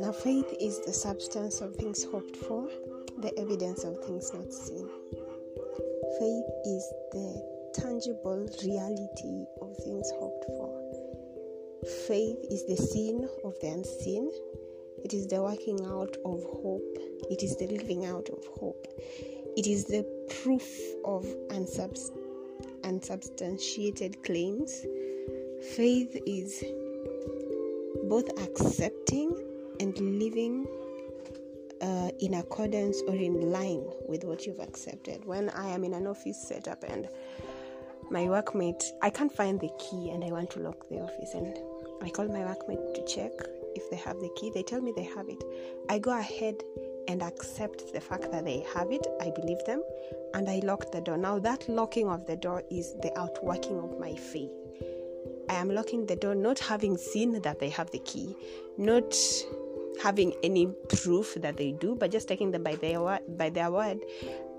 Now, faith is the substance of things hoped for, the evidence of things not seen. Faith is the tangible reality of things hoped for. Faith is the seen of the unseen. It is the working out of hope. It is the living out of hope. It is the proof of unsubs- unsubstantiated claims. Faith is both accepting and living uh, in accordance or in line with what you've accepted. When I am in an office setup and my workmate, I can't find the key and I want to lock the office, and I call my workmate to check if they have the key. They tell me they have it. I go ahead and accept the fact that they have it. I believe them and I lock the door. Now, that locking of the door is the outworking of my faith. I am locking the door, not having seen that they have the key, not having any proof that they do, but just taking them by their by their word.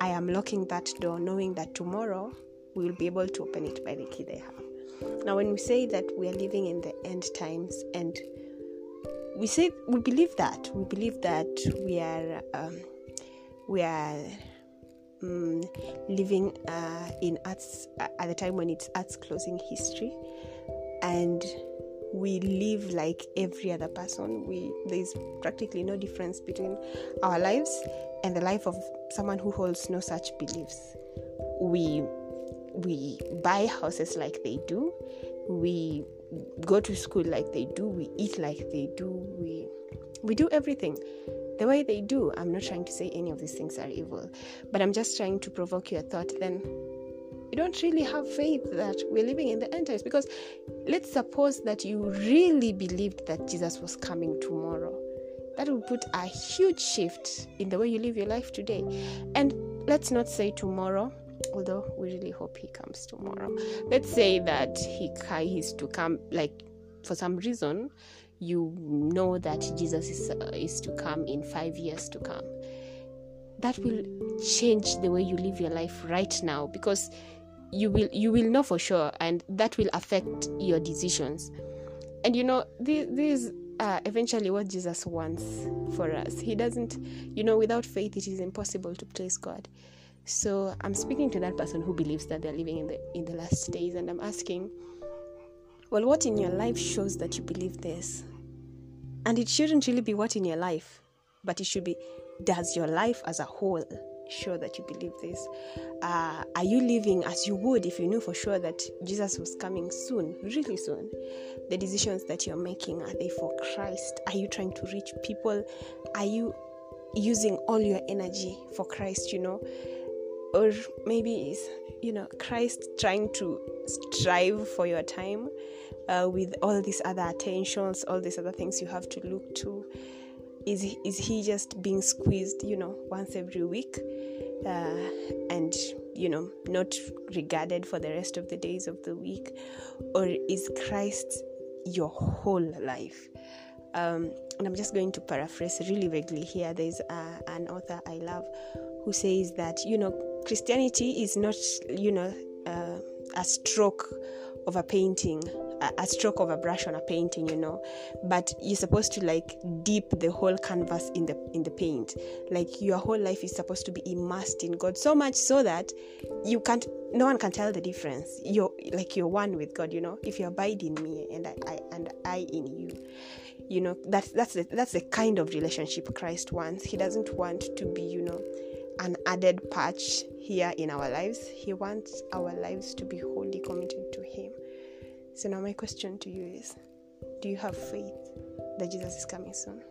I am locking that door, knowing that tomorrow we will be able to open it by the key they have. Now, when we say that we are living in the end times, and we say we believe that we believe that we are um, we are um, living uh, in arts at the time when it's arts closing history. And we live like every other person. We there's practically no difference between our lives and the life of someone who holds no such beliefs. We we buy houses like they do. We go to school like they do we eat like they do we we do everything the way they do i'm not trying to say any of these things are evil but i'm just trying to provoke your thought then you don't really have faith that we're living in the end times because let's suppose that you really believed that Jesus was coming tomorrow. That would put a huge shift in the way you live your life today. And let's not say tomorrow, although we really hope he comes tomorrow. Let's say that he is to come, like for some reason, you know that Jesus is, uh, is to come in five years to come. That will change the way you live your life right now because you will you will know for sure and that will affect your decisions and you know this, this uh, eventually what jesus wants for us he doesn't you know without faith it is impossible to please god so i'm speaking to that person who believes that they're living in the in the last days and i'm asking well what in your life shows that you believe this and it shouldn't really be what in your life but it should be does your life as a whole show that you believe this? Uh, are you living as you would if you knew for sure that Jesus was coming soon, really soon? The decisions that you're making are they for Christ? Are you trying to reach people? Are you using all your energy for Christ, you know? Or maybe is you know Christ trying to strive for your time uh, with all these other attentions, all these other things you have to look to is is he just being squeezed you know once every week uh, and you know not regarded for the rest of the days of the week? Or is christ your whole life? Um, and i'm just going to paraphrase really vaguely here. There's uh, an author i love who says that you know christianity is not you know uh, a stroke of a painting a, stroke of a brush on a painting you know. But you're supposed to like dip the whole canvas in the in the paint. Like your whole life is supposed to be immersed in god so much so that you can't no one can tell the difference. You're like you're one with god you know. If you abide in me and i, I and i in you you know that's that's the, that's the kind of relationship christ wants. He doesn't want to be you know an added patch here in our lives he wants our lives to be wholly committed to him so now my question to you is do you have faith that Jesus is coming soon?